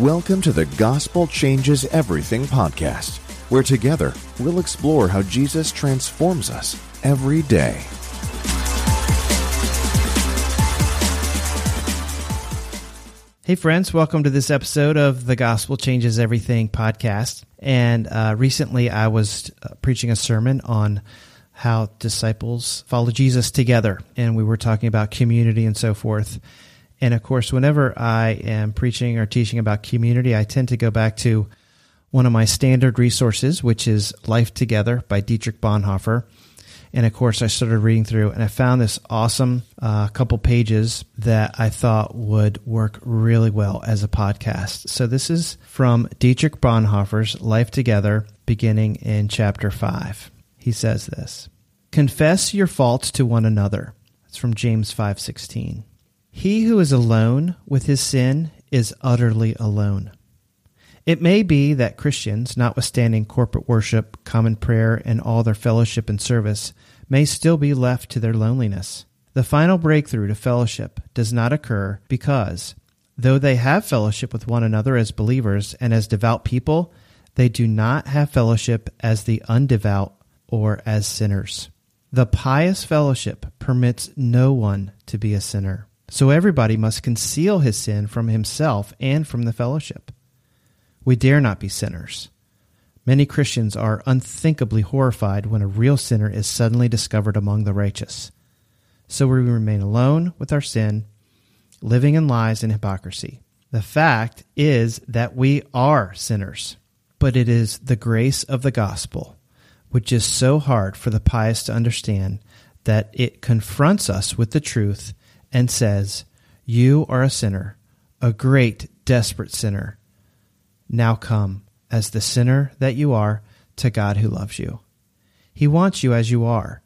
Welcome to the Gospel Changes Everything podcast, where together we'll explore how Jesus transforms us every day. Hey, friends, welcome to this episode of the Gospel Changes Everything podcast. And uh, recently I was uh, preaching a sermon on how disciples follow Jesus together, and we were talking about community and so forth. And of course, whenever I am preaching or teaching about community, I tend to go back to one of my standard resources, which is Life Together by Dietrich Bonhoeffer. And of course, I started reading through and I found this awesome uh, couple pages that I thought would work really well as a podcast. So this is from Dietrich Bonhoeffer's Life Together, beginning in chapter 5. He says this Confess your faults to one another. It's from James 5:16. He who is alone with his sin is utterly alone. It may be that Christians, notwithstanding corporate worship, common prayer, and all their fellowship and service, may still be left to their loneliness. The final breakthrough to fellowship does not occur because, though they have fellowship with one another as believers and as devout people, they do not have fellowship as the undevout or as sinners. The pious fellowship permits no one to be a sinner. So everybody must conceal his sin from himself and from the fellowship. We dare not be sinners. Many Christians are unthinkably horrified when a real sinner is suddenly discovered among the righteous. So we remain alone with our sin, living in lies and hypocrisy. The fact is that we are sinners, but it is the grace of the gospel, which is so hard for the pious to understand, that it confronts us with the truth and says, You are a sinner, a great, desperate sinner. Now come, as the sinner that you are, to God who loves you. He wants you as you are.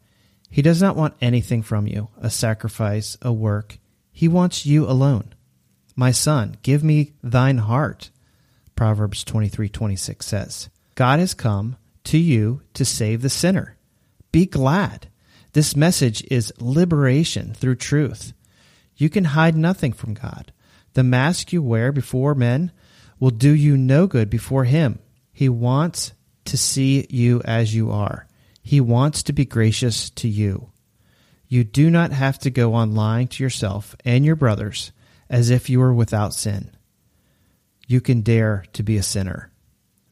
He does not want anything from you, a sacrifice, a work. He wants you alone. My son, give me thine heart. Proverbs 23:26 says. God has come to you to save the sinner. Be glad. This message is liberation through truth. You can hide nothing from God. The mask you wear before men will do you no good before Him. He wants to see you as you are. He wants to be gracious to you. You do not have to go on lying to yourself and your brothers as if you were without sin. You can dare to be a sinner.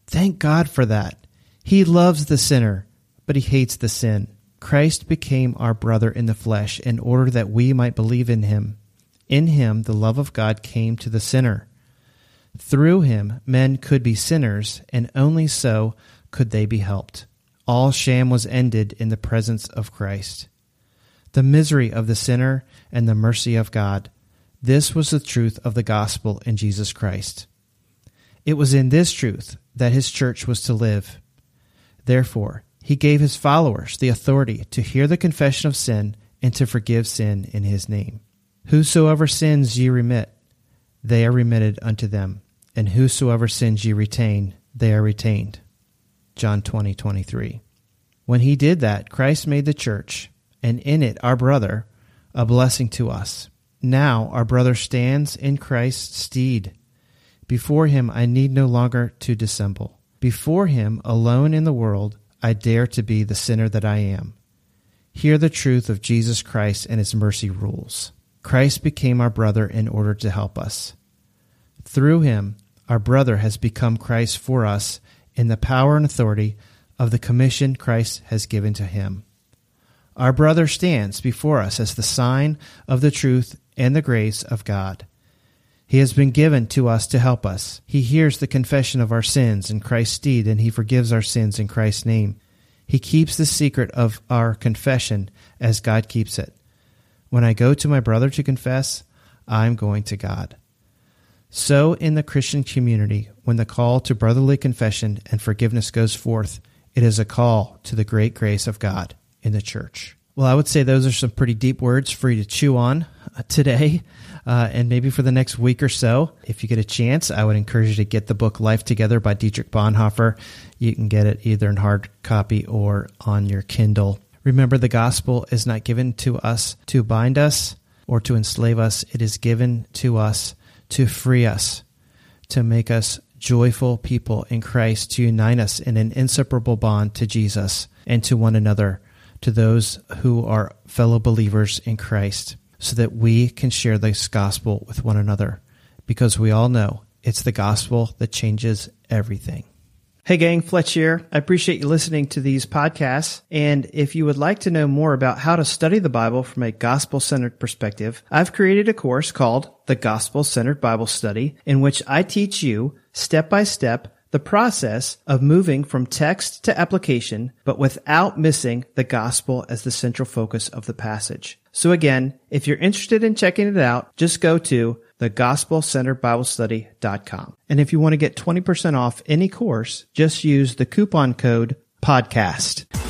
Thank God for that. He loves the sinner, but he hates the sin. Christ became our brother in the flesh in order that we might believe in him. In him, the love of God came to the sinner. Through him, men could be sinners, and only so could they be helped. All sham was ended in the presence of Christ. The misery of the sinner and the mercy of God. This was the truth of the gospel in Jesus Christ. It was in this truth that his church was to live. Therefore, he gave his followers the authority to hear the confession of sin and to forgive sin in his name. Whosoever sins ye remit, they are remitted unto them, and whosoever sins ye retain, they are retained. John 20, 23. When he did that, Christ made the church, and in it our brother, a blessing to us. Now our brother stands in Christ's stead. Before him I need no longer to dissemble. Before him, alone in the world, I dare to be the sinner that I am. Here the truth of Jesus Christ and his mercy rules. Christ became our brother in order to help us. Through him, our brother has become Christ for us in the power and authority of the commission Christ has given to him. Our brother stands before us as the sign of the truth and the grace of God. He has been given to us to help us. He hears the confession of our sins in Christ's stead, and he forgives our sins in Christ's name. He keeps the secret of our confession as God keeps it. When I go to my brother to confess, I'm going to God. So, in the Christian community, when the call to brotherly confession and forgiveness goes forth, it is a call to the great grace of God in the church. Well, I would say those are some pretty deep words for you to chew on today uh, and maybe for the next week or so. If you get a chance, I would encourage you to get the book Life Together by Dietrich Bonhoeffer. You can get it either in hard copy or on your Kindle. Remember, the gospel is not given to us to bind us or to enslave us, it is given to us to free us, to make us joyful people in Christ, to unite us in an inseparable bond to Jesus and to one another, to those who are fellow believers in Christ, so that we can share this gospel with one another. Because we all know it's the gospel that changes everything. Hey gang, Fletch here. I appreciate you listening to these podcasts. And if you would like to know more about how to study the Bible from a gospel centered perspective, I've created a course called the Gospel Centered Bible Study in which I teach you step by step the process of moving from text to application, but without missing the gospel as the central focus of the passage. So again, if you're interested in checking it out, just go to thegospelcenteredbiblestudy.com. And if you want to get 20% off any course, just use the coupon code podcast.